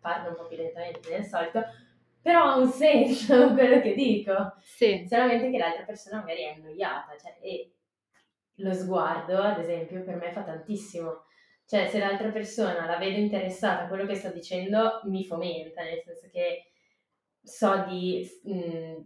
parlo un po' più lentamente del solito, però ha un senso quello che dico. Sì. Solamente che l'altra persona magari è annoiata, cioè, e lo sguardo, ad esempio, per me fa tantissimo. Cioè, se l'altra persona la vedo interessata a quello che sto dicendo, mi fomenta, nel senso che so di, mh,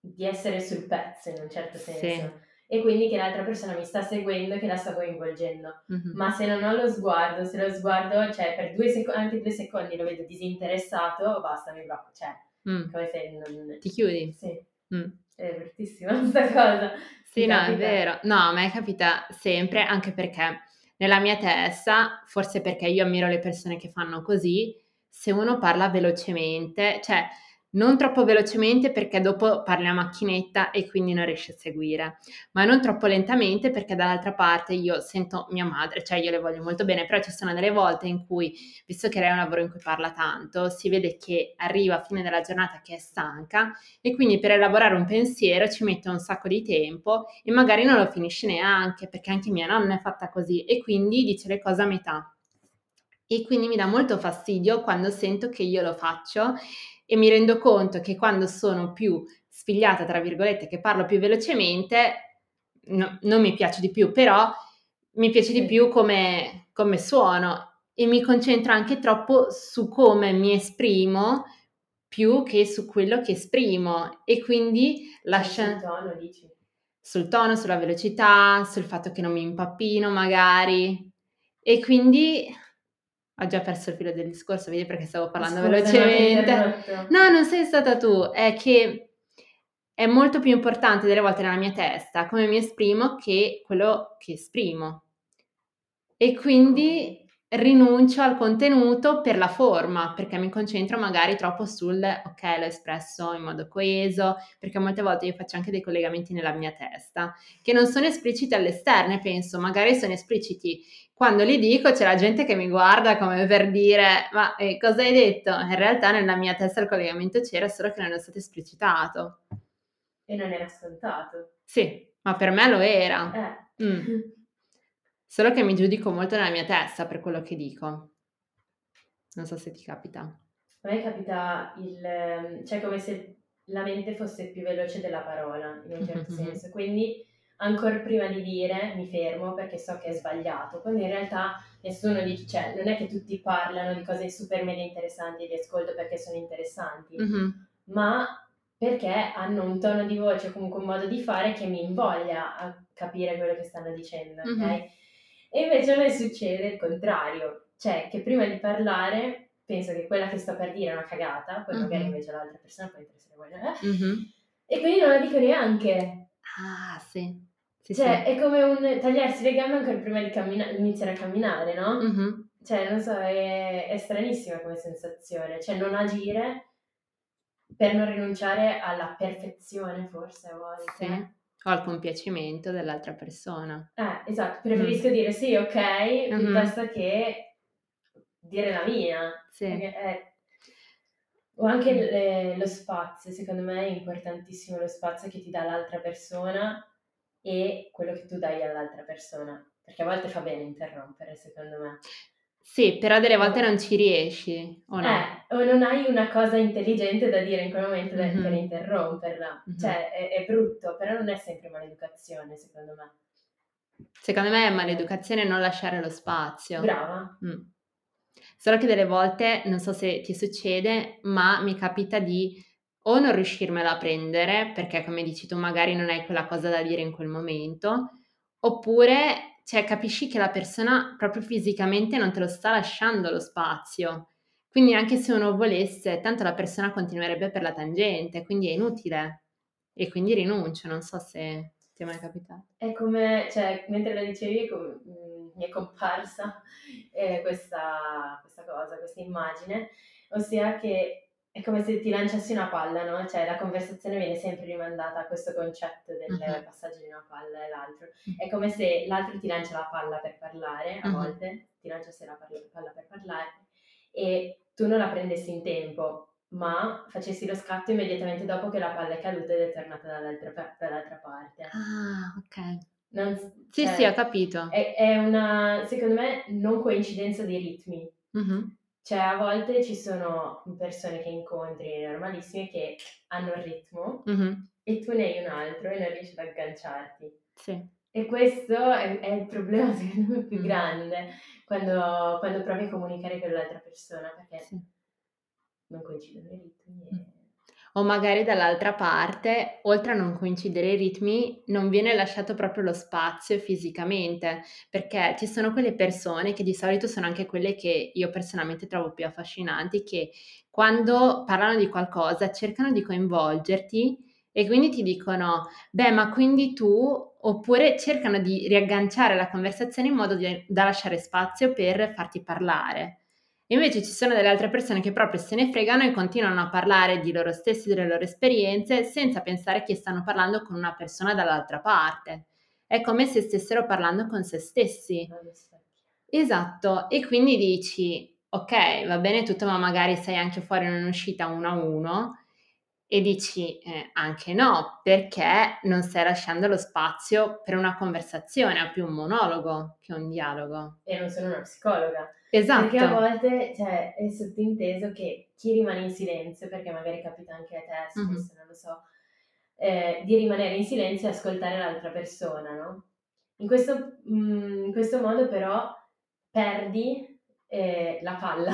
di essere sul pezzo in un certo senso. Sì. E quindi che l'altra persona mi sta seguendo e che la sta coinvolgendo. Mhm. Ma se non ho lo sguardo, se lo sguardo, cioè per due secondi, anche due secondi lo vedo disinteressato, basta, mi blocco. Cioè, Mm. come se non... Ti chiudi? Sì, Mm. è bruttissima questa cosa. Sì, Ti no, è capita? vero. No, a me capita sempre, anche perché nella mia testa, forse perché io ammiro le persone che fanno così, se uno parla velocemente, cioè non troppo velocemente perché dopo parli a macchinetta e quindi non riesci a seguire, ma non troppo lentamente perché dall'altra parte io sento mia madre, cioè io le voglio molto bene, però ci sono delle volte in cui, visto che lei è un lavoro in cui parla tanto, si vede che arriva a fine della giornata che è stanca e quindi per elaborare un pensiero ci mette un sacco di tempo e magari non lo finisce neanche perché anche mia nonna è fatta così e quindi dice le cose a metà. E quindi mi dà molto fastidio quando sento che io lo faccio e mi rendo conto che quando sono più spigliata, tra virgolette, che parlo più velocemente, no- non mi piace di più, però mi piace di più come, come suono e mi concentro anche troppo su come mi esprimo più che su quello che esprimo e quindi lascia Sul tono, dici. sul tono, sulla velocità, sul fatto che non mi impappino magari e quindi ho già perso il filo del discorso, vedi perché stavo parlando Scusa, velocemente. No, non sei stata tu, è che è molto più importante delle volte nella mia testa come mi esprimo che quello che esprimo. E quindi rinuncio al contenuto per la forma, perché mi concentro magari troppo sul ok, l'ho espresso in modo coeso, perché molte volte io faccio anche dei collegamenti nella mia testa che non sono espliciti all'esterno penso, magari sono espliciti quando li dico c'è la gente che mi guarda come per dire ma eh, cosa hai detto? In realtà nella mia testa il collegamento c'era solo che non è stato esplicitato. E non era scontato. Sì, ma per me lo era. Eh. Mm. Solo che mi giudico molto nella mia testa per quello che dico. Non so se ti capita. A me capita il... cioè come se la mente fosse più veloce della parola, in un certo Mhm. senso. Quindi ancora prima di dire mi fermo perché so che è sbagliato, quando in realtà nessuno dice, cioè non è che tutti parlano di cose super mega interessanti e li ascolto perché sono interessanti, Mhm. ma perché hanno un tono di voce comunque un modo di fare che mi invoglia a capire quello che stanno dicendo, ok? E invece a me succede il contrario, cioè che prima di parlare penso che quella che sto per dire è una cagata, poi magari Mhm. invece l'altra persona può interessare quella, eh? Mhm. e quindi non la dico neanche. Ah, sì. Sì, Cioè, sì. è come un tagliarsi le gambe ancora prima di cammina- iniziare a camminare, no? Mhm. Cioè, non so, è, è stranissima come sensazione. Cioè, non agire per non rinunciare alla perfezione, forse a volte. Sì. O al compiacimento dell'altra persona. Eh, esatto, preferisco dire sì, ok, Mhm. piuttosto che dire la mia. Sì. Perché, eh, O anche le- lo spazio, secondo me è importantissimo lo spazio che ti dà l'altra persona e quello che tu dai all'altra persona. Perché a volte fa bene interrompere, secondo me. Sì, però delle volte non ci riesci, o no? Eh, o non hai una cosa intelligente da dire in quel momento da- Mhm. per interromperla. Mhm. Cioè, è, è brutto, però non è sempre maleducazione, secondo me. Secondo me è maleducazione non lasciare lo spazio. Brava. Mm. Solo che delle volte, non so se ti succede, ma mi capita di o non riuscirmela a prendere, perché come dici tu magari non hai quella cosa da dire in quel momento, oppure cioè, capisci che la persona proprio fisicamente non te lo sta lasciando lo spazio. Quindi anche se uno volesse, tanto la persona continuerebbe per la tangente, quindi è inutile. E quindi rinuncio, non so se ti è mai capitato. È come, cioè, mentre la dicevi, com- mm, mi è comparsa eh, questa, questa cosa, questa immagine, ossia che è come se ti lanciassi una palla, no? Cioè la conversazione viene sempre rimandata a questo concetto del Mhm. passaggio di una palla e l'altro. È come se l'altro ti lancia la palla per parlare, a Mhm. volte, ti lanciasse la palla per parlare, e tu non la prendessi in tempo, ma facessi lo scatto immediatamente dopo che la palla è caduta ed è tornata dall'altra, dall'altra parte. Ah, ok. Non- Sì, cioè, sì, ho capito. È, è una, secondo me, non coincidenza di ritmi. Mhm. cioè a volte ci sono persone che incontri normalissime che hanno il ritmo Mhm, e tu ne hai un altro e non riesci ad agganciarti. Sì. E questo è, è il problema secondo me più Mm. grande quando, quando provi a comunicare con l'altra persona perché Sì. non coincidono i ritmi. E... O magari dall'altra parte, oltre a non coincidere i ritmi, non viene lasciato proprio lo spazio fisicamente, perché ci sono quelle persone che di solito sono anche quelle che io personalmente trovo più affascinanti, che quando parlano di qualcosa cercano di coinvolgerti e quindi ti dicono, beh, ma quindi tu, oppure cercano di riagganciare la conversazione in modo di- da lasciare spazio per farti parlare. Invece ci sono delle altre persone che proprio se ne fregano e continuano a parlare di loro stessi, delle loro esperienze, senza pensare che stanno parlando con una persona dall'altra parte. È come se stessero parlando con se stessi. Esatto, e quindi dici, ok, va bene tutto, ma magari sei anche fuori in un'uscita uno a uno e dici eh, anche no, perché non stai lasciando lo spazio per una conversazione, è più un monologo che un dialogo. E non sono una psicologa. Esatto. Perché a volte cioè, è sottinteso che chi rimane in silenzio, perché magari capita anche a te, Mhm. spesso, non lo so, eh, di rimanere in silenzio e ascoltare l'altra persona, no? In questo, mm, in questo modo però perdi eh, la palla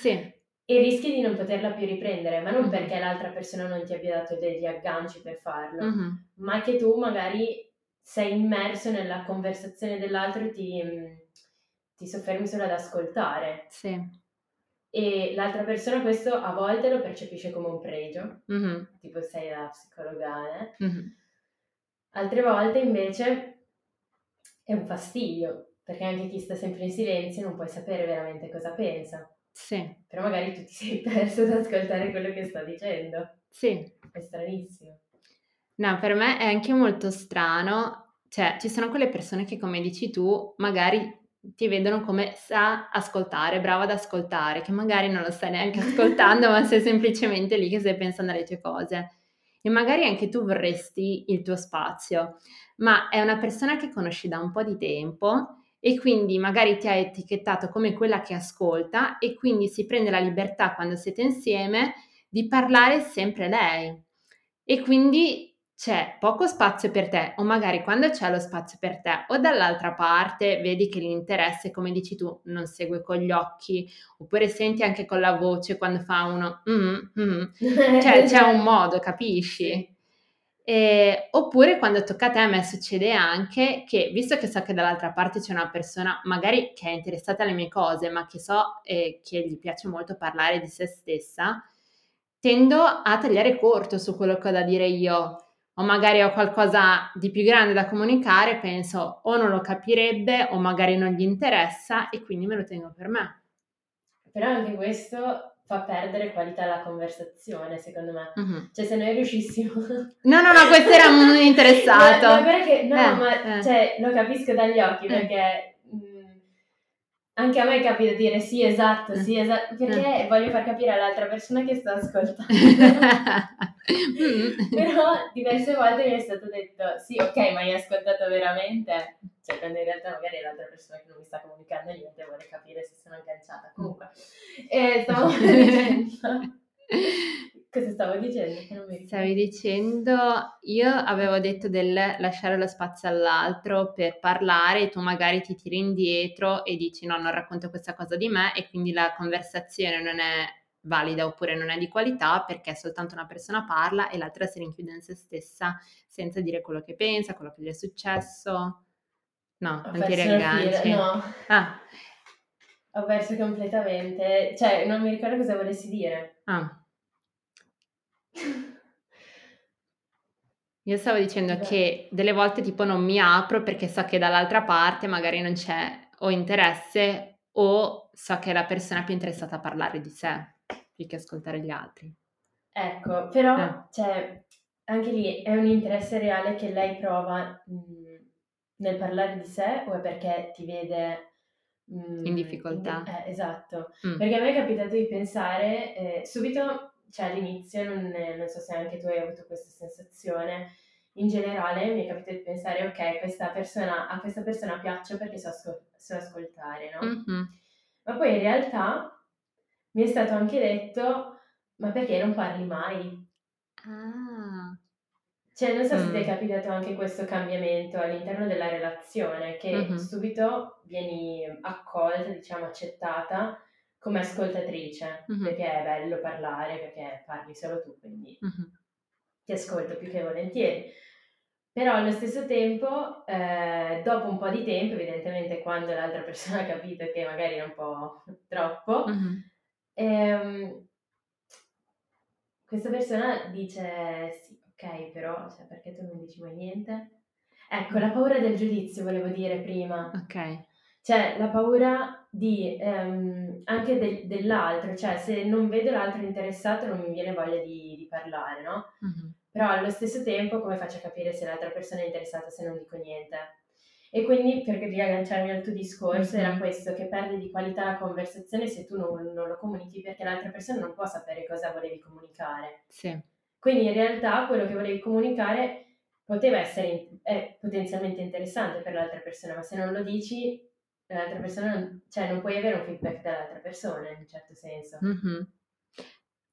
Sì, e rischi di non poterla più riprendere, ma non Mhm. perché l'altra persona non ti abbia dato degli agganci per farlo, mhm, ma che tu magari sei immerso nella conversazione dell'altro e ti, mm, ti soffermi solo ad ascoltare. sì, E l'altra persona questo a volte lo percepisce come un pregio, mhm, tipo sei la psicologa, eh. mhm. altre volte invece è un fastidio, perché anche chi sta sempre in silenzio non puoi sapere veramente cosa pensa, Sì, però magari tu ti sei perso ad ascoltare quello che sta dicendo, sì. è stranissimo. No, per me è anche molto strano, cioè ci sono quelle persone che come dici tu magari ti vedono come sa ascoltare, brava ad ascoltare, che magari non lo stai neanche ascoltando, ma sei semplicemente lì che stai pensando alle tue cose. E magari anche tu vorresti il tuo spazio, ma è una persona che conosci da un po' di tempo e quindi magari ti ha etichettato come quella che ascolta e quindi si prende la libertà quando siete insieme di parlare sempre lei. E quindi c'è poco spazio per te, o magari quando c'è lo spazio per te, o dall'altra parte vedi che l'interesse, come dici tu, non segue con gli occhi, oppure senti anche con la voce quando fa uno mm, mm, cioè c'è un modo, capisci? E- oppure quando tocca a te, a me succede anche che, visto che so che dall'altra parte c'è una persona magari che è interessata alle mie cose, ma che so eh, che gli piace molto parlare di se stessa, tendo a tagliare corto su quello che ho da dire io, o magari ho qualcosa di più grande da comunicare, penso o non lo capirebbe o magari non gli interessa e quindi me lo tengo per me. Però anche questo fa perdere qualità alla conversazione, secondo me. Mhm. Cioè se noi riuscissimo... No, no, no, questo era un interessato. No, no, guarda che, no, Eh, ma eh. cioè, lo capisco dagli occhi Eh. perché anche a me capita di dire sì, esatto, Eh. sì, esatto, perché voglio far capire all'altra persona che sto ascoltando. Mm. Però diverse volte mi è stato detto sì, ok, ma hai ascoltato veramente? Cioè, quando in realtà magari è l'altra persona che non mi sta comunicando niente vuole capire se sono agganciata. Comunque, eh, stavo dicendo... Cosa stavo dicendo? Stavi dicendo, io avevo detto del lasciare lo spazio all'altro per parlare e tu magari ti tiri indietro e dici no, non racconto questa cosa di me e quindi la conversazione non è valida oppure non è di qualità perché soltanto una persona parla e l'altra si rinchiude in se stessa senza dire quello che pensa, quello che gli è successo. No, non ti riagganci. no, Ah, ho perso completamente, cioè non mi ricordo cosa volessi dire. ah. Io stavo dicendo Beh. che delle volte tipo non mi apro perché so che dall'altra parte magari non c'è o interesse o so che è la persona più interessata a parlare di sé più che ascoltare gli altri. Ecco, però, Eh. cioè, anche lì è un interesse reale che lei prova mh, nel parlare di sé o è perché ti vede mh, In difficoltà. in- eh, esatto. Mm. Perché a me è capitato di pensare eh, subito, cioè all'inizio, non, non so se anche tu hai avuto questa sensazione, in generale mi è capitato di pensare, ok, questa persona, a questa persona piaccio perché so, ascol- so ascoltare, no? Mhm. Ma poi in realtà mi è stato anche detto, ma perché non parli mai? Ah. Cioè, non so se ti è Mm. capitato anche questo cambiamento all'interno della relazione, che Mhm. subito vieni accolta, diciamo, accettata come ascoltatrice, Mhm. perché è bello parlare, perché parli solo tu, quindi Mhm. ti ascolto più che volentieri. Però allo stesso tempo, eh, dopo un po' di tempo, evidentemente quando l'altra persona ha capito che magari è un po' troppo, Mhm. ehm, questa persona dice sì, però cioè, perché tu non dici mai niente? Ecco, la paura del giudizio volevo dire prima. Ok. Cioè, la paura di ehm, anche del- dell'altro, cioè se non vedo l'altro interessato non mi viene voglia di, di parlare, no? Mhm. Però allo stesso tempo come faccio a capire se l'altra persona è interessata se non dico niente? E quindi per riagganciarmi al tuo discorso Mhm. era questo, che perde di qualità la conversazione se tu non, non lo comunichi perché l'altra persona non può sapere cosa volevi comunicare. Sì. Quindi in realtà quello che volevi comunicare poteva essere è potenzialmente interessante per l'altra persona, ma se non lo dici, l'altra persona non, cioè non puoi avere un feedback dall'altra persona in un certo senso. Mhm.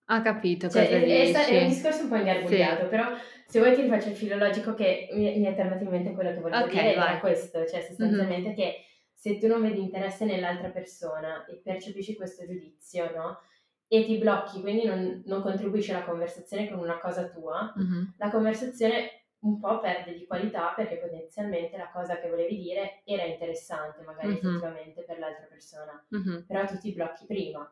Ho capito Cioè, cosa è, è è un discorso un po' ingarbugliato, però se vuoi ti rifaccio il filologico che mi, mi è tornato in mente quello che volevo Ok, dire, vai. era questo, cioè sostanzialmente che se tu non vedi interesse nell'altra persona e percepisci questo giudizio, no? E ti blocchi, quindi non, non contribuisci alla conversazione con una cosa tua, Mhm. la conversazione un po' perde di qualità perché potenzialmente la cosa che volevi dire era interessante magari Mhm. effettivamente per l'altra persona, Mhm. però tu ti blocchi prima.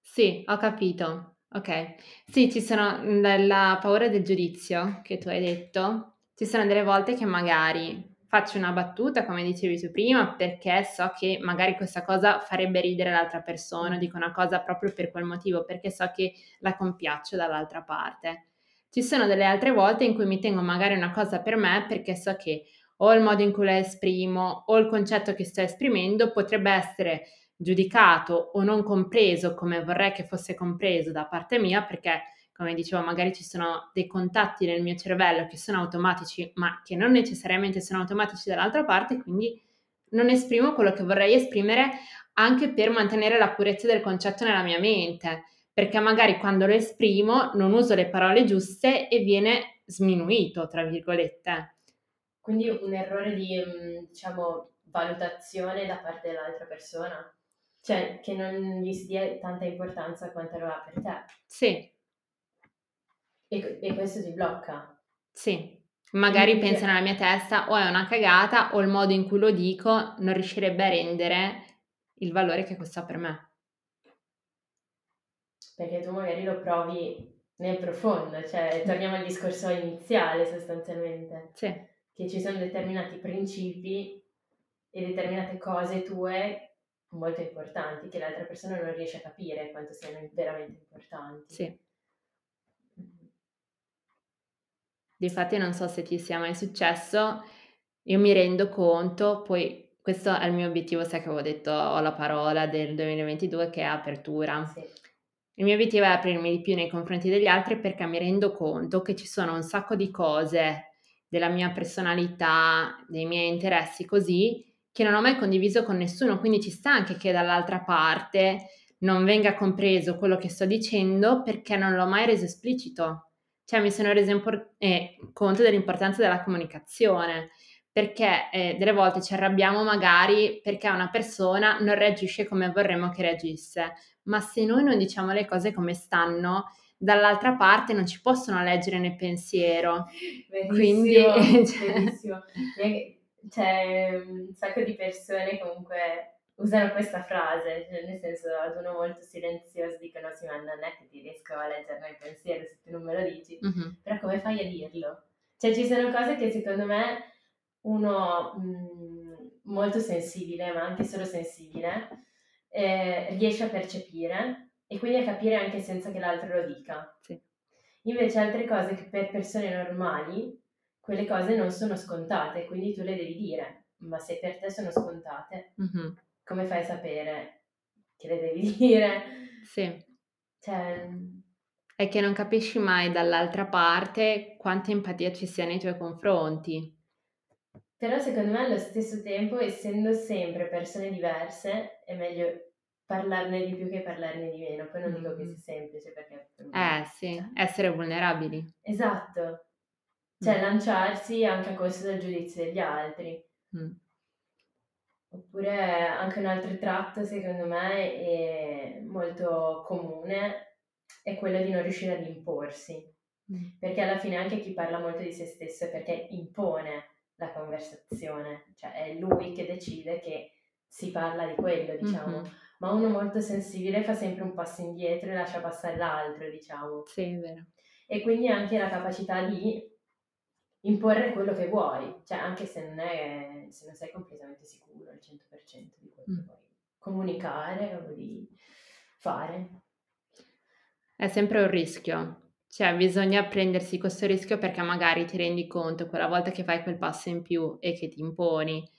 Sì, ho capito. Ok. Sì, ci sono nella paura del giudizio che tu hai detto, ci sono delle volte che magari faccio una battuta, come dicevi tu prima, perché so che magari questa cosa farebbe ridere l'altra persona, dico una cosa proprio per quel motivo, perché so che la compiaccio dall'altra parte. Ci sono delle altre volte in cui mi tengo magari una cosa per me perché so che o il modo in cui la esprimo o il concetto che sto esprimendo potrebbe essere giudicato o non compreso come vorrei che fosse compreso da parte mia perché come dicevo magari ci sono dei contatti nel mio cervello che sono automatici ma che non necessariamente sono automatici dall'altra parte quindi non esprimo quello che vorrei esprimere anche per mantenere la purezza del concetto nella mia mente perché magari quando lo esprimo non uso le parole giuste e viene sminuito tra virgolette. Quindi un errore di, mm, diciamo, valutazione da parte dell'altra persona, cioè che non gli si dia tanta importanza quanto lo ha per te. sì E, e questo ti blocca. Sì, magari Quindi- penso nella mia testa o è una cagata o il modo in cui lo dico non riuscirebbe a rendere il valore che questo ha per me. Perché tu magari lo provi nel profondo, cioè torniamo al discorso iniziale sostanzialmente, Sì, che ci sono determinati principi e determinate cose tue molto importanti che l'altra persona non riesce a capire quanto siano veramente importanti. sì. Difatti non so se ti sia mai successo, io mi rendo conto, poi questo è il mio obiettivo, sai che avevo detto, ho la parola del 2022 che è apertura. Sì. Il mio obiettivo è aprirmi di più nei confronti degli altri perché mi rendo conto che ci sono un sacco di cose della mia personalità, dei miei interessi così, che non ho mai condiviso con nessuno, quindi ci sta anche che dall'altra parte non venga compreso quello che sto dicendo perché non l'ho mai reso esplicito. Cioè mi sono resa impor- eh, conto dell'importanza della comunicazione, perché eh, delle volte ci arrabbiamo magari perché una persona non reagisce come vorremmo che reagisse, ma se noi non diciamo le cose come stanno, dall'altra parte non ci possono leggere nel pensiero. Quindi- Verissimo, cioè- verissimo. E C'è un sacco di persone comunque usano questa frase, cioè nel senso ad uno molto silenzioso dicono sì ma non è che ti riesco a leggere nel pensiero se tu non me lo dici, Mhm, però come fai a dirlo? Cioè ci sono cose che secondo me uno mh, molto sensibile, ma anche solo sensibile, eh, riesce a percepire e quindi a capire anche senza che l'altro lo dica. Sì. Invece altre cose che per persone normali, quelle cose non sono scontate, quindi tu le devi dire, ma se per te sono scontate, mhm, come fai a sapere che le devi dire? Sì, Cioè, è che non capisci mai dall'altra parte quanta empatia ci sia nei tuoi confronti. Però secondo me allo stesso tempo, essendo sempre persone diverse, è meglio parlarne di più che parlarne di meno. Poi non mm. dico che sia semplice perché... Eh sì, cioè essere vulnerabili. Esatto. Cioè mm. lanciarsi anche a costo del giudizio degli altri. Mm. Oppure anche un altro tratto, secondo me, è molto comune, è quello di non riuscire ad imporsi. Mm. Perché alla fine anche chi parla molto di se stesso è perché impone la conversazione, cioè è lui che decide che si parla di quello, diciamo. Mm-hmm. Ma uno molto sensibile fa sempre un passo indietro e lascia passare l'altro, diciamo. Sì, è vero. E quindi anche la capacità di imporre quello che vuoi, cioè anche se non, è, se non sei completamente sicuro al 100% di quello mm. che vuoi comunicare o di fare. È sempre un rischio, cioè bisogna prendersi questo rischio perché magari ti rendi conto quella volta che fai quel passo in più e che ti imponi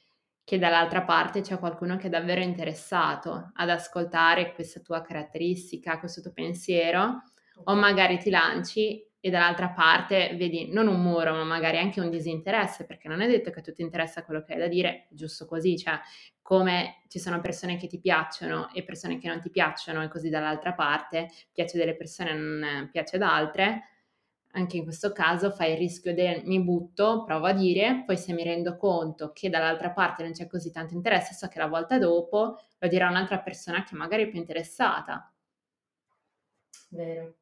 che dall'altra parte c'è qualcuno che è davvero interessato ad ascoltare questa tua caratteristica, questo tuo pensiero, o magari ti lanci e dall'altra parte vedi non un muro, ma magari anche un disinteresse, perché non è detto che a tutti interessa quello che hai da dire, giusto così, cioè come ci sono persone che ti piacciono e persone che non ti piacciono e così dall'altra parte piace delle persone e non piace ad altre, anche in questo caso fai il rischio del mi butto, provo a dire, poi se mi rendo conto che dall'altra parte non c'è così tanto interesse, so che la volta dopo lo dirà un'altra persona che magari è più interessata. Vero.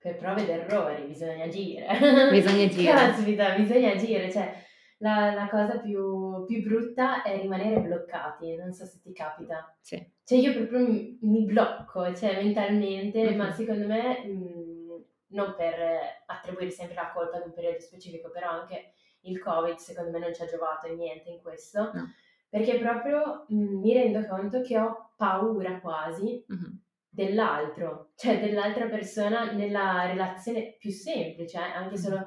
Per prove ed errori bisogna agire. Bisogna agire. Caspita, bisogna agire. Cioè, la, la cosa più, più, brutta è rimanere bloccati, non so se ti capita. Sì. Cioè io proprio mi, mi blocco, cioè mentalmente, mm-hmm. ma secondo me... Mh, non per attribuire sempre la colpa ad un periodo specifico, però anche il Covid secondo me non ci ha giovato niente in questo, no. perché proprio mh, mi rendo conto che ho paura quasi mm-hmm. Dell'altro, cioè dell'altra persona nella relazione più semplice, eh, anche solo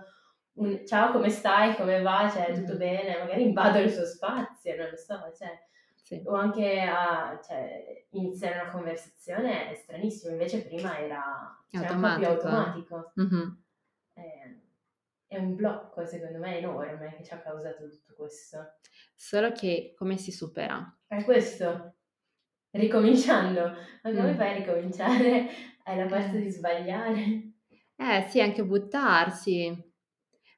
un ciao come stai, come va, cioè tutto mm-hmm. bene, magari invado il suo spazio, non lo so, cioè sì. O anche a cioè, iniziare una conversazione è stranissimo, invece prima era cioè, un po' più automatico. Mm-hmm. È, è un blocco, secondo me, enorme che ci ha causato tutto questo. Solo che come si supera? È questo, ricominciando. Ma come mm. fai a ricominciare? Hai la eh. di sbagliare? Eh sì, anche buttarsi,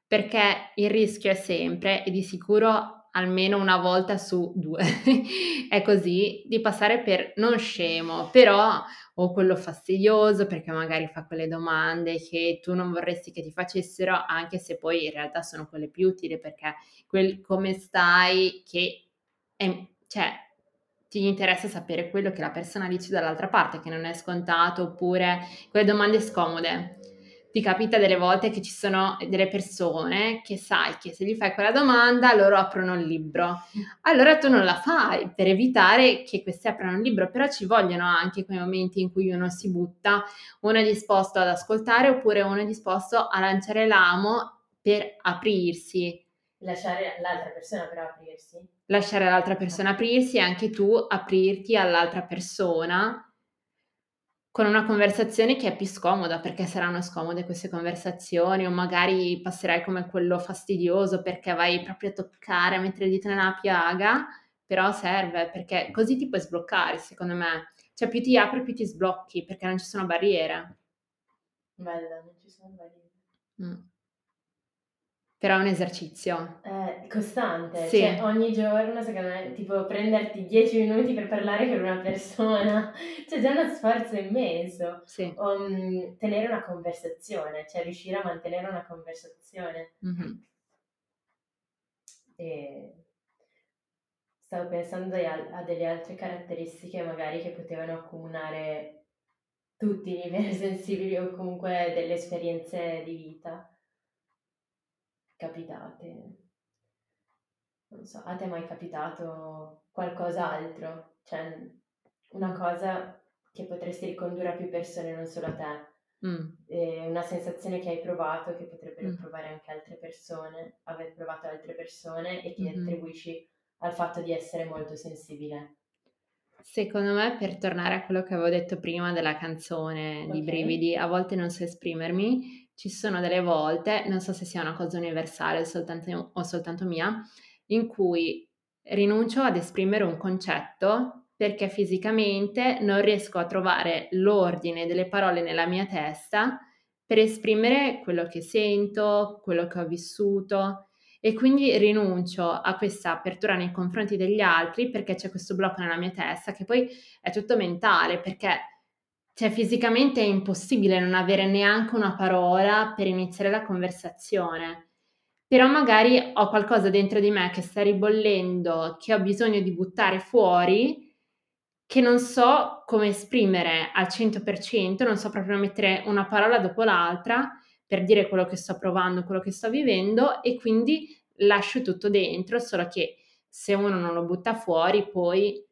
perché il rischio è sempre, e di sicuro almeno una volta su due, è così, di passare per non scemo, però o quello fastidioso perché magari fa quelle domande che tu non vorresti che ti facessero, anche se poi in realtà sono quelle più utili perché quel come stai che è, cioè ti interessa sapere quello che la persona dice dall'altra parte, che non è scontato, oppure quelle domande scomode ti capita delle volte che ci sono delle persone che sai che se gli fai quella domanda loro aprono il libro. Allora tu non la fai per evitare che questi aprano il libro, però ci vogliono anche quei momenti in cui uno si butta, uno è disposto ad ascoltare oppure uno è disposto a lanciare l'amo per aprirsi. Lasciare l'altra persona per aprirsi? Lasciare l'altra persona aprirsi e anche tu aprirti all'altra persona con una conversazione che è più scomoda, perché saranno scomode queste conversazioni, o magari passerai come quello fastidioso perché vai proprio a toccare, a mettere il dito nella piaga, però serve perché così ti puoi sbloccare, secondo me. Cioè più ti apri, più ti sblocchi, perché non ci sono barriere. Bella, non ci sono barriere. Mm. Però è un esercizio. Eh, costante, sì. cioè ogni giorno secondo me, tipo prenderti 10 minuti per parlare con una persona, cioè già uno sforzo immenso. Sì. Um, tenere una conversazione, cioè riuscire a mantenere una conversazione. Mm-hmm. E stavo pensando a, a delle altre caratteristiche magari che potevano accomunare tutti i livelli sensibili o comunque delle esperienze di vita capitate? Non so, a te è mai capitato qualcos'altro? Cioè, una cosa che potresti ricondurre a più persone, non solo a te. Mm. una sensazione che hai provato, che potrebbero mm. provare anche altre persone, aver provato altre persone e che mm-hmm. attribuisci al fatto di essere molto sensibile. Secondo me, per tornare a quello che avevo detto prima della canzone okay. di Brividi, a volte non so esprimermi, ci sono delle volte, non so se sia una cosa universale soltanto, o soltanto mia, in cui rinuncio ad esprimere un concetto perché fisicamente non riesco a trovare l'ordine delle parole nella mia testa per esprimere quello che sento, quello che ho vissuto. E quindi rinuncio a questa apertura nei confronti degli altri perché c'è questo blocco nella mia testa che poi è tutto mentale perché cioè, fisicamente è impossibile non avere neanche una parola per iniziare la conversazione. Però magari ho qualcosa dentro di me che sta ribollendo, che ho bisogno di buttare fuori, che non so come esprimere al 100%, non so proprio mettere una parola dopo l'altra per dire quello che sto provando, quello che sto vivendo e quindi lascio tutto dentro, solo che se uno non lo butta fuori poi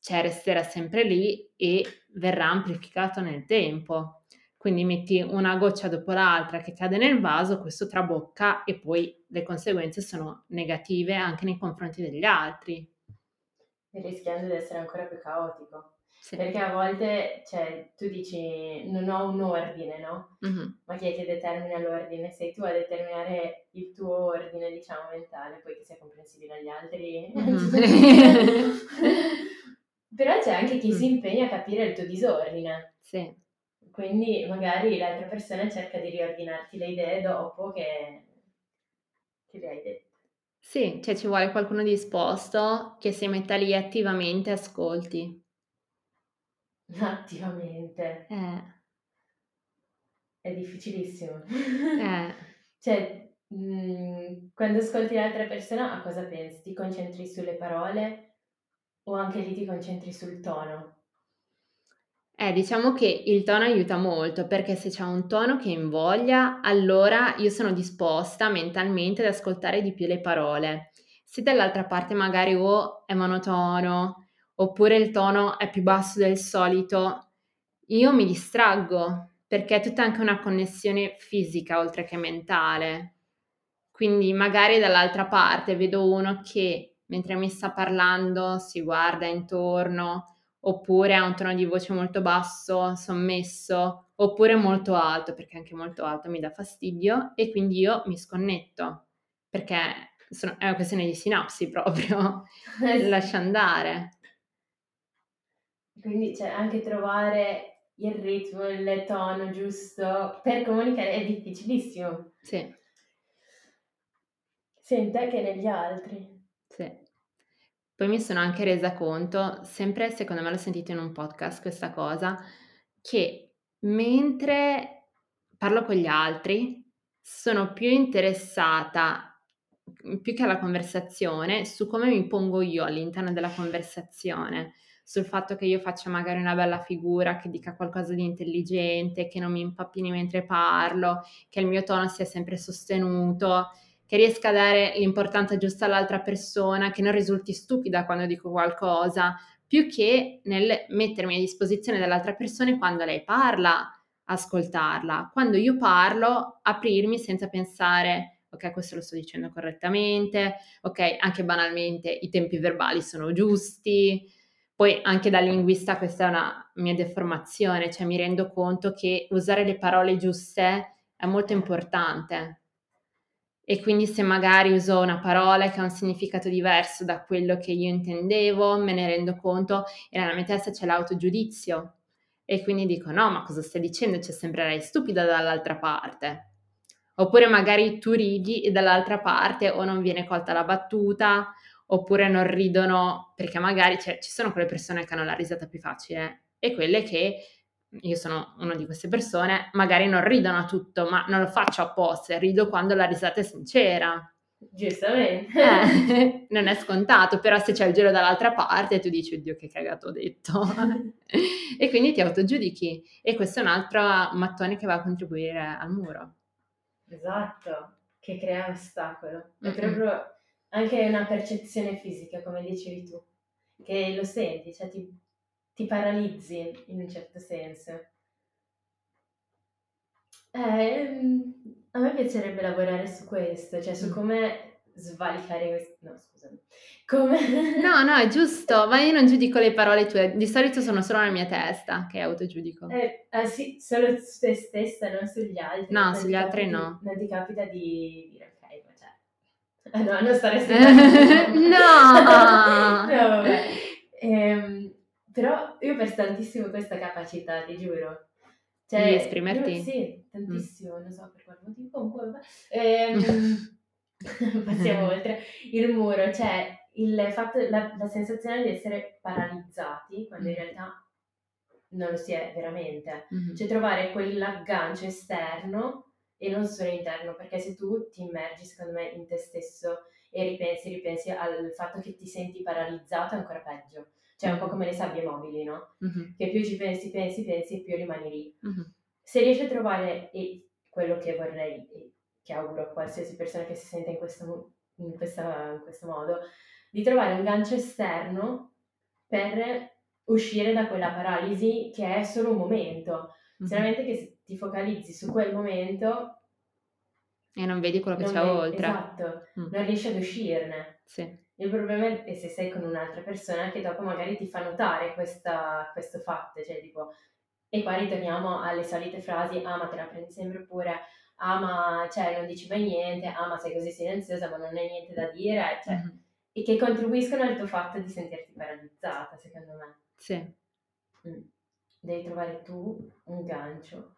cioè resterà sempre lì e verrà amplificato nel tempo. Quindi metti una goccia dopo l'altra che cade nel vaso, questo trabocca e poi le conseguenze sono negative anche nei confronti degli altri. E rischiando di essere ancora più caotico. Sì. Perché a volte, cioè, tu dici non ho un ordine, no? Mm-hmm. Ma chi è che determina l'ordine? Sei tu a determinare il tuo ordine, diciamo, mentale, poi che sia comprensibile agli altri. Mm-hmm. Anche chi mm. si impegna a capire il tuo disordine. Sì. Quindi magari l'altra persona cerca di riordinarti le idee dopo che, che le hai dette. Sì, cioè ci vuole qualcuno disposto che si metta lì attivamente e ascolti. Attivamente. Eh. È difficilissimo. Eh. cioè, mh, mm, quando ascolti l'altra persona a cosa pensi? Ti concentri sulle parole? O anche lì ti concentri sul tono? Eh, diciamo che il tono aiuta molto perché se c'è un tono che invoglia, allora io sono disposta mentalmente ad ascoltare di più le parole. Se dall'altra parte magari o è monotono oppure il tono è più basso del solito, io mi distraggo perché è tutta anche una connessione fisica oltre che mentale. Quindi magari dall'altra parte vedo uno che mentre mi sta parlando si guarda intorno, oppure ha un tono di voce molto basso, sommesso, oppure molto alto, perché anche molto alto mi dà fastidio e quindi io mi sconnetto, perché sono, è una questione di sinapsi proprio, lascia andare. Quindi c'è anche trovare il ritmo, il tono giusto per comunicare è difficilissimo. Sì. Sia che negli altri. Poi mi sono anche resa conto, sempre secondo me l'ho sentito in un podcast questa cosa, che mentre parlo con gli altri sono più interessata, più che alla conversazione, su come mi pongo io all'interno della conversazione, sul fatto che io faccia magari una bella figura, che dica qualcosa di intelligente, che non mi impappini mentre parlo, che il mio tono sia sempre sostenuto che riesca a dare l'importanza giusta all'altra persona, che non risulti stupida quando dico qualcosa, più che nel mettermi a disposizione dell'altra persona quando lei parla, ascoltarla. Quando io parlo, aprirmi senza pensare, ok, questo lo sto dicendo correttamente, ok, anche banalmente i tempi verbali sono giusti. Poi anche da linguista questa è una mia deformazione, cioè mi rendo conto che usare le parole giuste è molto importante e quindi se magari uso una parola che ha un significato diverso da quello che io intendevo, me ne rendo conto e nella mia testa c'è l'autogiudizio e quindi dico no, ma cosa stai dicendo? Cioè sembrerei stupida dall'altra parte. Oppure magari tu ridi e dall'altra parte o non viene colta la battuta oppure non ridono perché magari cioè, ci sono quelle persone che hanno la risata più facile e quelle che io sono una di queste persone, magari non ridono a tutto, ma non lo faccio apposta, rido quando la risata è sincera. Giustamente. Eh, non è scontato, però se c'è il gelo dall'altra parte tu dici, oddio che cagato ho detto. e quindi ti autogiudichi. E questo è un altro mattone che va a contribuire al muro. Esatto, che crea ostacolo. È mm-hmm. proprio anche una percezione fisica, come dicevi tu, che lo senti, cioè ti ti paralizzi in un certo senso. Eh, a me piacerebbe lavorare su questo, cioè su mm. come svalicare questo... No, scusami. Come... No, no, è giusto, ma io non giudico le parole tue, di solito sono solo nella mia testa che autogiudico. Eh, ah sì, solo su te stessa, non sugli altri. No, sugli altri capita, no. Non ti capita di dire, ok, ma cioè... Ah no, non stare no! no, vabbè. Ehm, però io penso tantissimo questa capacità, ti giuro. Cioè, di esprimerti? Io, sì, tantissimo, mm. non so per quale motivo, comunque ehm, passiamo oltre. Il muro, cioè il fatto, la, la, sensazione di essere paralizzati, quando in realtà non lo si è veramente. Mm-hmm. Cioè trovare quell'aggancio esterno e non solo interno, perché se tu ti immergi, secondo me, in te stesso e ripensi, ripensi al fatto che ti senti paralizzato, è ancora peggio. Cioè un po' come le sabbie mobili, no? Mm-hmm. Che più ci pensi, pensi, pensi, più rimani lì. Mm-hmm. Se riesci a trovare e quello che vorrei e che auguro a qualsiasi persona che si sente in questo, in questa, in questo modo, di trovare un gancio esterno per uscire da quella paralisi che è solo un momento. Mm-hmm. Solamente che se ti focalizzi su quel momento e non vedi quello che c'è vedi, oltre. Esatto, mm. non riesci ad uscirne. Sì. Il problema è se sei con un'altra persona che dopo magari ti fa notare questa, questo fatto, cioè tipo, e qua ritorniamo alle solite frasi, ah ma te la prendi sempre pure, ah ma cioè, non dici mai niente, ah ma sei così silenziosa ma non hai niente da dire, cioè, mm-hmm. e che contribuiscono al tuo fatto di sentirti paralizzata, secondo me. Sì. Mm. Devi trovare tu un gancio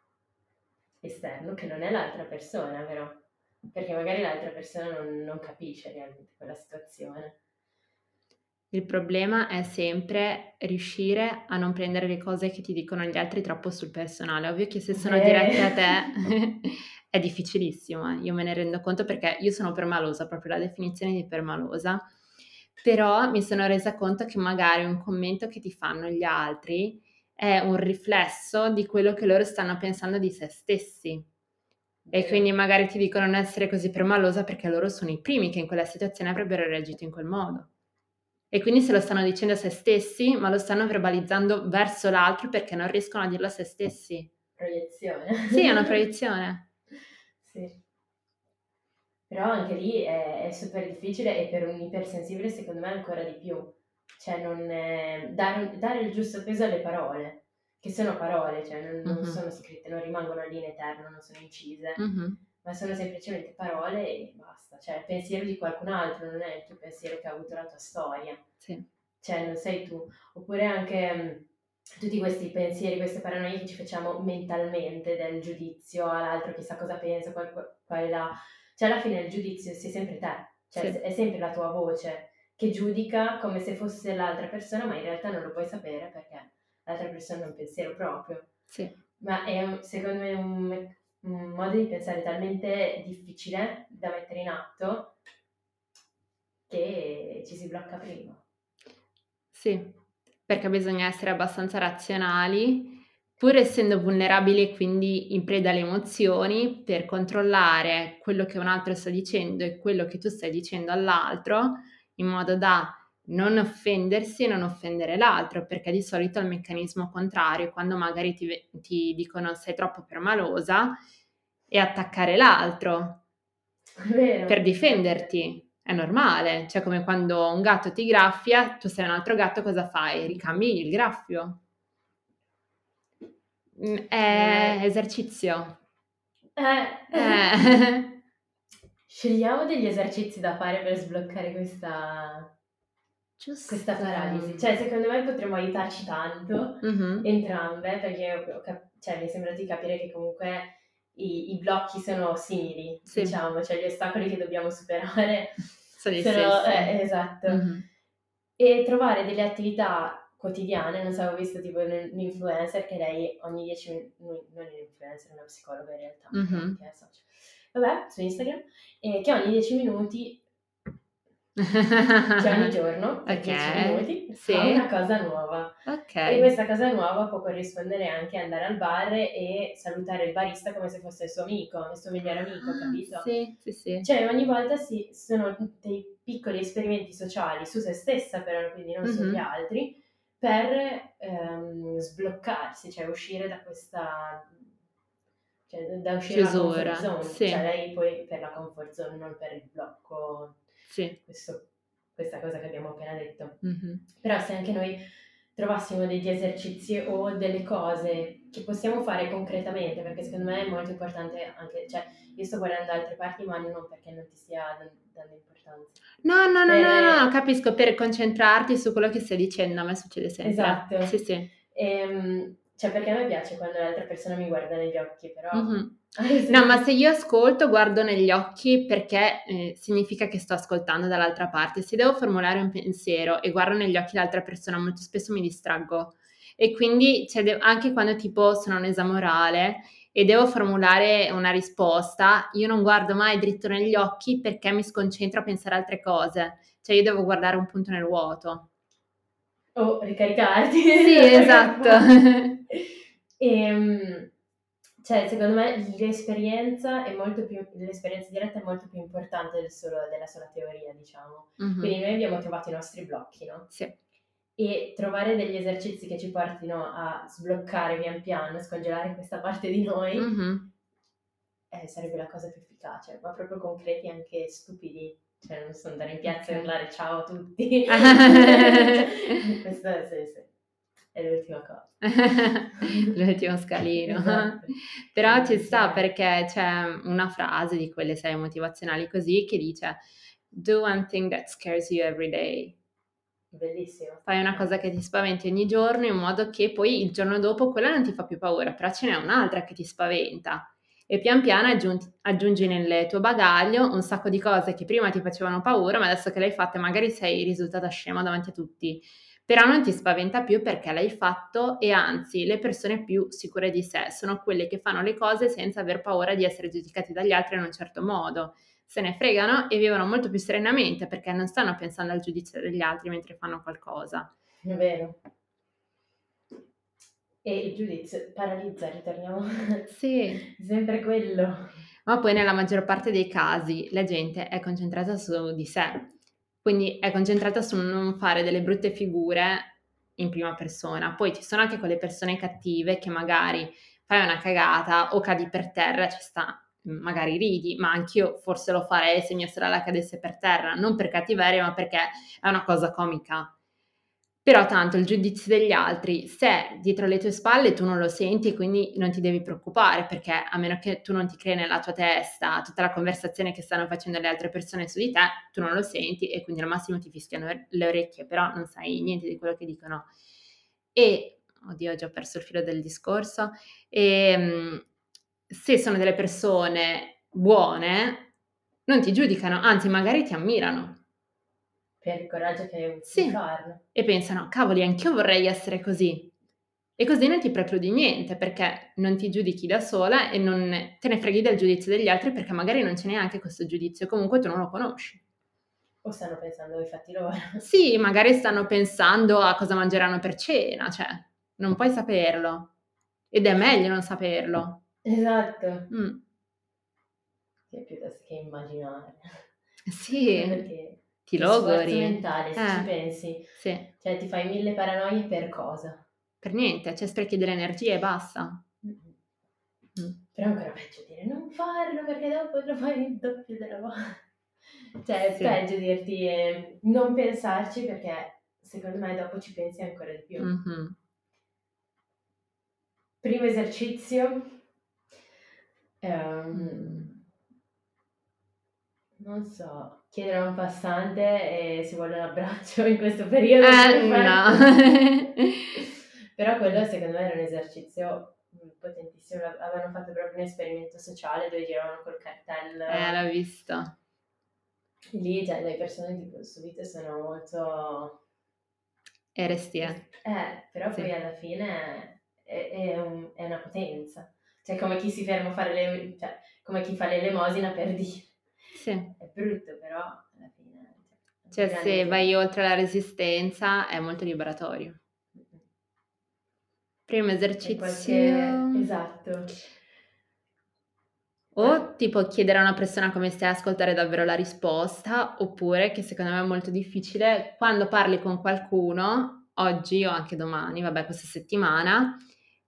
esterno che non è l'altra persona, vero? Perché magari l'altra persona non, non capisce realmente quella situazione. Il problema è sempre riuscire a non prendere le cose che ti dicono gli altri troppo sul personale. Ovvio che se sono eh. dirette a te è difficilissimo, eh. io me ne rendo conto perché io sono permalosa, proprio la definizione di permalosa, però mi sono resa conto che magari un commento che ti fanno gli altri è un riflesso di quello che loro stanno pensando di se stessi. E quindi magari ti dicono non essere così permalosa perché loro sono i primi che in quella situazione avrebbero reagito in quel modo. E quindi se lo stanno dicendo a se stessi, ma lo stanno verbalizzando verso l'altro perché non riescono a dirlo a se stessi. Proiezione. Sì, è una proiezione. sì. Però anche lì è, è, super difficile e per un ipersensibile secondo me ancora di più. Cioè non, è, dare, dare il giusto peso alle parole che sono parole, cioè non, non mm-hmm. sono scritte, non rimangono lì in eterno, non sono incise, mm-hmm. ma sono semplicemente parole e basta. Cioè il pensiero di qualcun altro, non è il tuo pensiero che ha avuto la tua storia. Sì. Cioè non sei tu. Oppure anche tutti questi pensieri, queste paranoie che ci facciamo mentalmente del giudizio all'altro, chissà cosa pensa, qua, qua, qua e là. Cioè alla fine il giudizio sei sempre te, cioè sì. è sempre la tua voce che giudica come se fosse l'altra persona, ma in realtà non lo puoi sapere perché l'altra persona un pensiero proprio. Sì. Ma è secondo me un, un modo di pensare talmente difficile da mettere in atto che ci si blocca prima. Sì, perché bisogna essere abbastanza razionali, pur essendo vulnerabili e quindi in preda alle emozioni, per controllare quello che un altro sta dicendo e quello che tu stai dicendo all'altro, in modo da non offendersi e non offendere l'altro, perché di solito è il meccanismo contrario, quando magari ti, ti dicono sei troppo permalosa e attaccare l'altro Vero. per difenderti. È normale, cioè come quando un gatto ti graffia, tu sei un altro gatto, cosa fai? Ricambi il graffio. Mm, è eh. esercizio. Eh. eh. Scegliamo degli esercizi da fare per sbloccare questa Giusto. questa paralisi. Cioè, secondo me potremmo aiutarci tanto, mm-hmm. entrambe, perché cap- cioè, mi sembra di capire che comunque i, i blocchi sono simili, sì. diciamo, cioè gli ostacoli che dobbiamo superare sono, sono eh, esatto. Mm-hmm. E trovare delle attività quotidiane, non so, ho visto tipo un'influencer che lei ogni 10 minuti, non è un'influencer, è una psicologa in realtà, mm-hmm. che è social. Vabbè, su Instagram, eh, che ogni 10 minuti cioè ogni giorno, per okay. 10 minuti, sì. fa una cosa nuova. Okay. E questa cosa nuova può corrispondere anche andare al bar e salutare il barista come se fosse il suo amico, il suo migliore amico, ah, capito? Sì, sì, sì. Cioè ogni volta si, sono dei piccoli esperimenti sociali su se stessa però, quindi non mm-hmm. sugli altri, per ehm, sbloccarsi, cioè uscire da questa... Cioè, da uscire Chiusura, dalla comfort zone. Sì. Cioè lei poi per la comfort zone, non per il blocco sì. Questo, questa cosa che abbiamo appena detto. Mm-hmm. Però se anche noi trovassimo degli esercizi o delle cose che possiamo fare concretamente, perché secondo me è molto importante anche, cioè io sto guardando da altre parti ma non perché non ti stia dando importanza. No, no, no, per... no, no, capisco, per concentrarti su quello che stai dicendo, a me succede sempre. Esatto. Sì, sì. Ehm, cioè perché a me piace quando l'altra persona mi guarda negli occhi, però... Mm-hmm. No, ma se io ascolto, guardo negli occhi perché eh, significa che sto ascoltando dall'altra parte. Se devo formulare un pensiero e guardo negli occhi l'altra persona, molto spesso mi distraggo. E quindi cioè, anche quando tipo sono un esame orale e devo formulare una risposta, io non guardo mai dritto negli occhi perché mi sconcentro a pensare altre cose. Cioè io devo guardare un punto nel vuoto. O oh, ricaricarti. Sì, esatto. e, ehm, cioè, secondo me l'esperienza è molto più, l'esperienza diretta è molto più importante del solo, della sola teoria, diciamo. Mm-hmm. Quindi noi abbiamo trovato i nostri blocchi, no? Sì. E trovare degli esercizi che ci portino a sbloccare pian piano, scongelare questa parte di noi, mm-hmm. eh, sarebbe la cosa più efficace, ma proprio concreti anche stupidi. Cioè, non so andare in piazza e urlare ciao a tutti. Questo sì, sì è l'ultima cosa. L'ultimo scalino. Esatto. Però ci sta perché c'è una frase di quelle sei motivazionali così che dice Do one thing that scares you every day. Bellissimo. Fai una cosa che ti spaventi ogni giorno in modo che poi il giorno dopo quella non ti fa più paura, però ce n'è un'altra che ti spaventa. E pian piano aggiungi, aggiungi nel tuo bagaglio un sacco di cose che prima ti facevano paura, ma adesso che le hai fatte magari sei risultata scema davanti a tutti però non ti spaventa più perché l'hai fatto e anzi le persone più sicure di sé sono quelle che fanno le cose senza aver paura di essere giudicate dagli altri in un certo modo. Se ne fregano e vivono molto più serenamente perché non stanno pensando al giudizio degli altri mentre fanno qualcosa. È vero. E il giudizio paralizza, ritorniamo. Sì. Sempre quello. Ma poi nella maggior parte dei casi la gente è concentrata su di sé quindi è concentrata su non fare delle brutte figure in prima persona. Poi ci sono anche quelle persone cattive che magari fai una cagata o cadi per terra, ci sta, magari ridi, ma anch'io forse lo farei se mia sorella cadesse per terra, non per cattiveria, ma perché è una cosa comica. Però tanto il giudizio degli altri, se dietro le tue spalle tu non lo senti, quindi non ti devi preoccupare, perché a meno che tu non ti crei nella tua testa tutta la conversazione che stanno facendo le altre persone su di te, tu non lo senti e quindi al massimo ti fischiano le orecchie, però non sai niente di quello che dicono. E, oddio, ho già perso il filo del discorso, e ehm, se sono delle persone buone, non ti giudicano, anzi magari ti ammirano per il coraggio che hai avuto sì. di farlo. E pensano, cavoli, anch'io vorrei essere così. E così non ti precludi niente perché non ti giudichi da sola e non te ne freghi del giudizio degli altri perché magari non c'è neanche questo giudizio, comunque tu non lo conosci. O stanno pensando ai fatti loro. Sì, magari stanno pensando a cosa mangeranno per cena, cioè non puoi saperlo. Ed è meglio non saperlo. Esatto. Mm. Che piuttosto che immaginare. Sì. Perché ti logori. mentale, se eh, ci pensi. Sì. Cioè ti fai mille paranoie per cosa? Per niente, cioè sprechi dell'energia e basta. Mm. Però è ancora peggio dire non farlo perché dopo lo fai il doppio della volta. Cioè è sì. peggio dirti eh, non pensarci perché secondo me dopo ci pensi ancora di più. Mm-hmm. Primo esercizio. Um, mm. Non so, chiedere a un passante e se vuole un abbraccio in questo periodo. Eh, no. Però quello secondo me era un esercizio potentissimo. Avevano fatto proprio un esperimento sociale dove giravano col cartello. Eh, l'ho visto. Lì cioè, le persone tipo, subito sono molto... Erestie. Eh, però sì. poi alla fine è, è, un, è, una potenza. Cioè come chi si ferma a fare le... cioè come chi fa l'elemosina per dire sì. Brutto, però alla fine... Cioè, cioè se vai oltre la resistenza è molto liberatorio. Primo esercizio... Qualche... Esatto. O eh. tipo chiedere a una persona come stai a ascoltare davvero la risposta, oppure, che secondo me è molto difficile, quando parli con qualcuno, oggi o anche domani, vabbè questa settimana,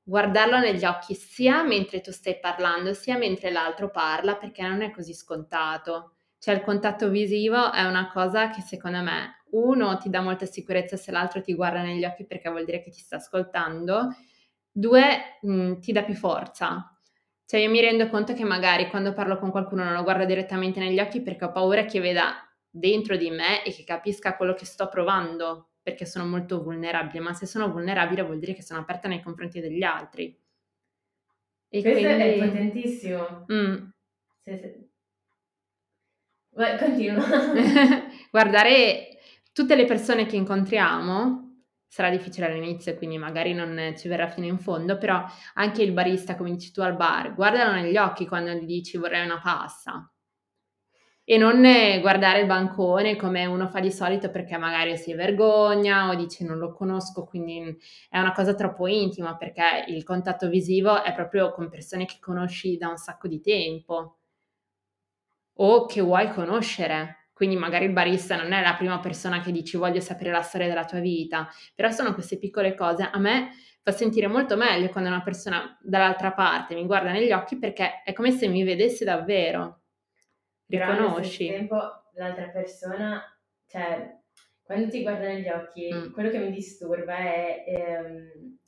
guardarlo negli occhi sia mentre tu stai parlando, sia mentre l'altro parla, perché non è così scontato. Cioè il contatto visivo è una cosa che secondo me, uno, ti dà molta sicurezza se l'altro ti guarda negli occhi perché vuol dire che ti sta ascoltando, due, mh, ti dà più forza. Cioè io mi rendo conto che magari quando parlo con qualcuno non lo guardo direttamente negli occhi perché ho paura che veda dentro di me e che capisca quello che sto provando, perché sono molto vulnerabile, ma se sono vulnerabile vuol dire che sono aperta nei confronti degli altri. E Questo quindi... è potentissimo. Mm. Sì, sì. Continua. Guardare tutte le persone che incontriamo sarà difficile all'inizio, quindi magari non ci verrà fino in fondo, però anche il barista, come dici tu al bar, guardalo negli occhi quando gli dici vorrei una pasta. E non guardare il bancone come uno fa di solito perché magari si vergogna o dice non lo conosco, quindi è una cosa troppo intima perché il contatto visivo è proprio con persone che conosci da un sacco di tempo o che vuoi conoscere. Quindi magari il barista non è la prima persona che dici voglio sapere la storia della tua vita, però sono queste piccole cose. A me fa sentire molto meglio quando una persona dall'altra parte mi guarda negli occhi perché è come se mi vedesse davvero. Riconosci. Però tempo l'altra persona, cioè, quando ti guarda negli occhi, mm. quello che mi disturba è ehm,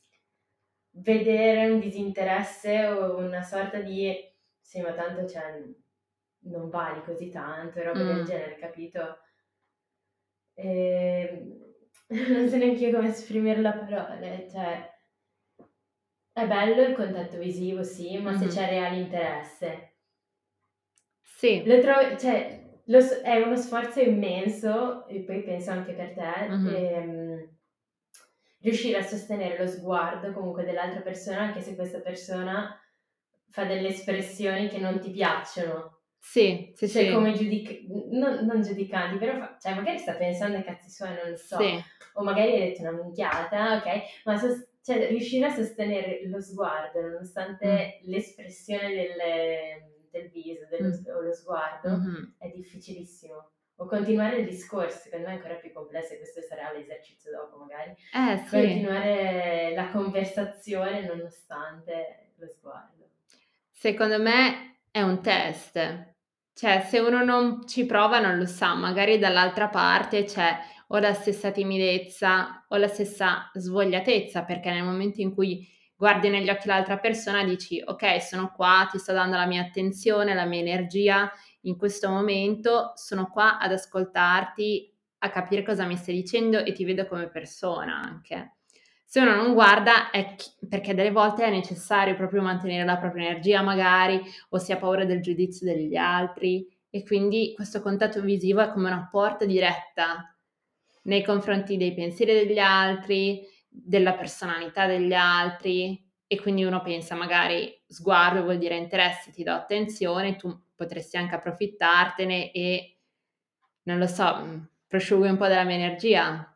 vedere un disinteresse o una sorta di sì, ma tanto cioè, non vali così tanto, roba mm. del genere, capito? E... non so neanche io come esprimere la parola, cioè è bello il contatto visivo, sì, ma mm-hmm. se c'è reale interesse. Sì. Lo trovo, cioè, lo, è uno sforzo immenso, e poi penso anche per te, mm-hmm. e, riuscire a sostenere lo sguardo comunque dell'altra persona, anche se questa persona fa delle espressioni che non ti piacciono. Sì, sì, cioè, sì. come giudic- non, non giudicanti, però fa- cioè, magari sta pensando ai cazzi suoi, non lo so. Sì. O magari hai detto una minchiata, ok? Ma so- cioè, riuscire a sostenere lo sguardo, nonostante mm. l'espressione del, del viso dello, mm. o lo sguardo, mm-hmm. è difficilissimo. O continuare il discorso, secondo me è ancora più complesso, e questo sarà l'esercizio dopo magari. Eh, sì. Continuare la conversazione nonostante lo sguardo. Secondo me è un test, cioè, se uno non ci prova non lo sa, magari dall'altra parte c'è o la stessa timidezza o la stessa svogliatezza, perché nel momento in cui guardi negli occhi l'altra persona dici ok, sono qua, ti sto dando la mia attenzione, la mia energia in questo momento, sono qua ad ascoltarti, a capire cosa mi stai dicendo e ti vedo come persona anche. Se uno non guarda è perché delle volte è necessario proprio mantenere la propria energia magari o si ha paura del giudizio degli altri. E quindi questo contatto visivo è come una porta diretta nei confronti dei pensieri degli altri, della personalità degli altri. E quindi uno pensa magari sguardo vuol dire interesse, ti do attenzione, tu potresti anche approfittartene e non lo so, prosciughi un po' della mia energia,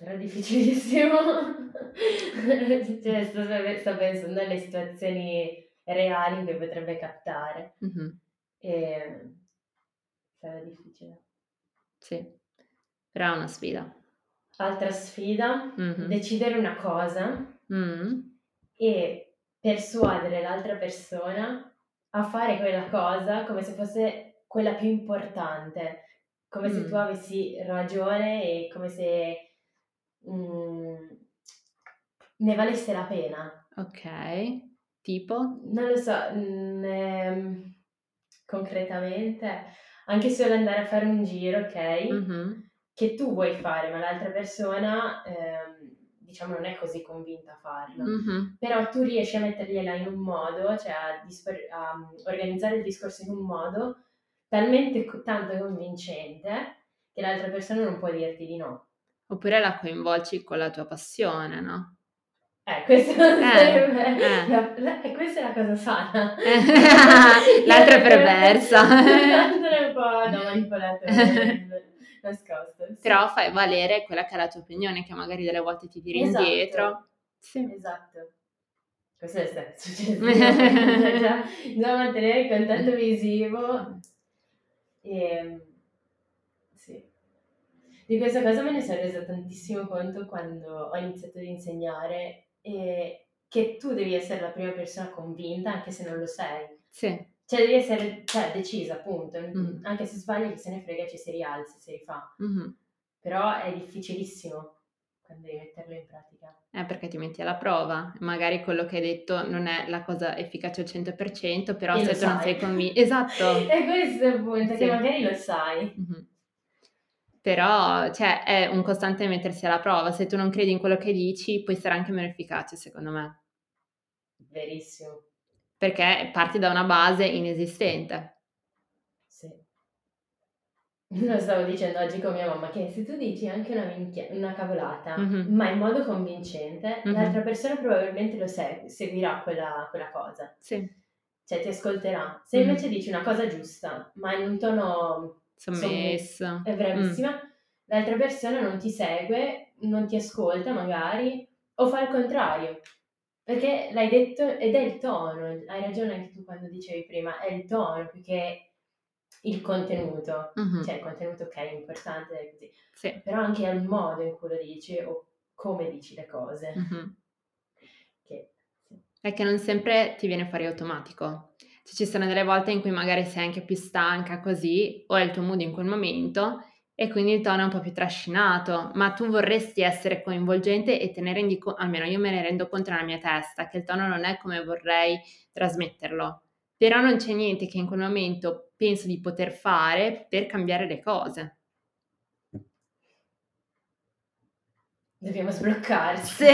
sarà difficilissimo. cioè, sto, sto, pensando alle situazioni reali che potrebbe captare. Mm-hmm. E sarà difficile. Sì, però è una sfida. Altra sfida, mm-hmm. decidere una cosa mm-hmm. e persuadere l'altra persona a fare quella cosa come se fosse quella più importante, come mm. se tu avessi ragione e come se Mm, ne valesse la pena. Ok, tipo? Non lo so, mh, mm, ehm, concretamente, anche solo andare a fare un giro, ok? Mm-hmm. Che tu vuoi fare, ma l'altra persona, ehm, diciamo, non è così convinta a farlo. Mm-hmm. Però tu riesci a mettergliela in un modo, cioè a, dispor- a mm, organizzare il discorso in un modo talmente tanto convincente che l'altra persona non può dirti di no. Oppure la coinvolgi con la tua passione, no? Eh, questo eh, eh. La, la, questa è la cosa sana. L'altra è perversa. L'altra è un po' da manipolatore nascosto. Sì. Però fai valere quella che è la tua opinione, che magari delle volte ti tiri esatto. indietro. Sì. Esatto. Questo è successo. Bisogna mantenere il contatto visivo. E, ehm, di questa cosa me ne sono resa tantissimo conto quando ho iniziato ad insegnare e che tu devi essere la prima persona convinta anche se non lo sei. Sì. Cioè devi essere cioè, decisa, appunto. Mm. Anche se sbagli chi se ne frega ci si rialza, si rifà. Mm-hmm. Però è difficilissimo quando devi metterlo in pratica? Eh, perché ti metti alla prova. Magari quello che hai detto non è la cosa efficace al 100%, però E se tu non sai. sei convinto... Esatto. E questo è il punto, Sì. che magari lo sai. Mhm. Però, cioè, è un costante mettersi alla prova. Se tu non credi in quello che dici, puoi essere anche meno efficace, secondo me. Verissimo, Perché parti da una base inesistente. sì. Lo stavo dicendo oggi con mia mamma che se tu dici anche una, minchia- una cavolata, Mhm. ma in modo convincente, Mhm. l'altra persona probabilmente lo seg- seguirà quella, quella cosa, Sì, cioè ti ascolterà. Se invece dici una cosa giusta, ma in un tono sommesso. è bravissima, l'altra persona non ti segue, non ti ascolta magari, o fa il contrario. Perché l'hai detto ed è il tono, hai ragione anche tu quando dicevi prima, è il tono più che il contenuto. Mhm. Cioè il contenuto ok è importante, così. Sì. però anche il modo in cui lo dici o come dici le cose. Mhm. Che, sì. È che non sempre ti viene fuori automatico. Cioè, ci sono delle volte in cui magari sei anche più stanca così, o è il tuo mood in quel momento, e quindi il tono è un po' più trascinato, ma tu vorresti essere coinvolgente e te ne rendi conto, almeno io me ne rendo conto nella mia testa, che il tono non è come vorrei trasmetterlo. Però non c'è niente che in quel momento penso di poter fare per cambiare le cose. Dobbiamo sbloccarci. Sì!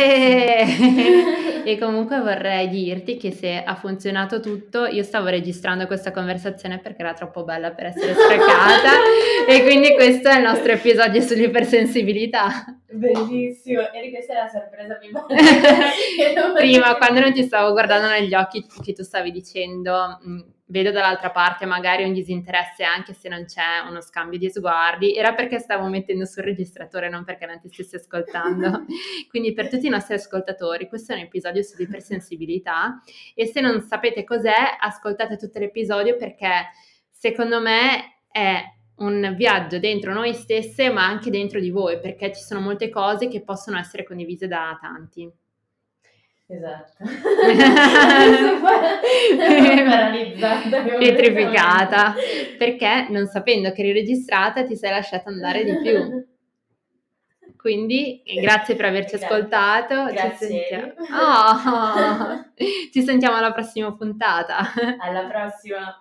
e comunque vorrei dirti che se ha funzionato tutto, io stavo registrando questa conversazione perché era troppo bella per essere sprecata e quindi questo è il nostro episodio sull'ipersensibilità. Bellissimo, e questa è la sorpresa più bella. Prima, quando non ti stavo guardando negli occhi, che tu stavi dicendo, mh, vedo dall'altra parte magari un disinteresse anche se non c'è uno scambio di sguardi, era perché stavo mettendo sul registratore, non perché non ti stessi ascoltando. Quindi per tutti i nostri ascoltatori, questo è un episodio sull'ipersensibilità e se non sapete cos'è, ascoltate tutto l'episodio perché secondo me è un viaggio dentro noi stesse ma anche dentro di voi perché ci sono molte cose che possono essere condivise da tanti. Esatto. Paralizzata. Pietrificata perché non sapendo che eri registrata ti sei lasciata andare di più. Quindi grazie per averci Grazie. ascoltato. Grazie. Ci sentiamo. Oh, ci sentiamo alla prossima puntata. Alla prossima.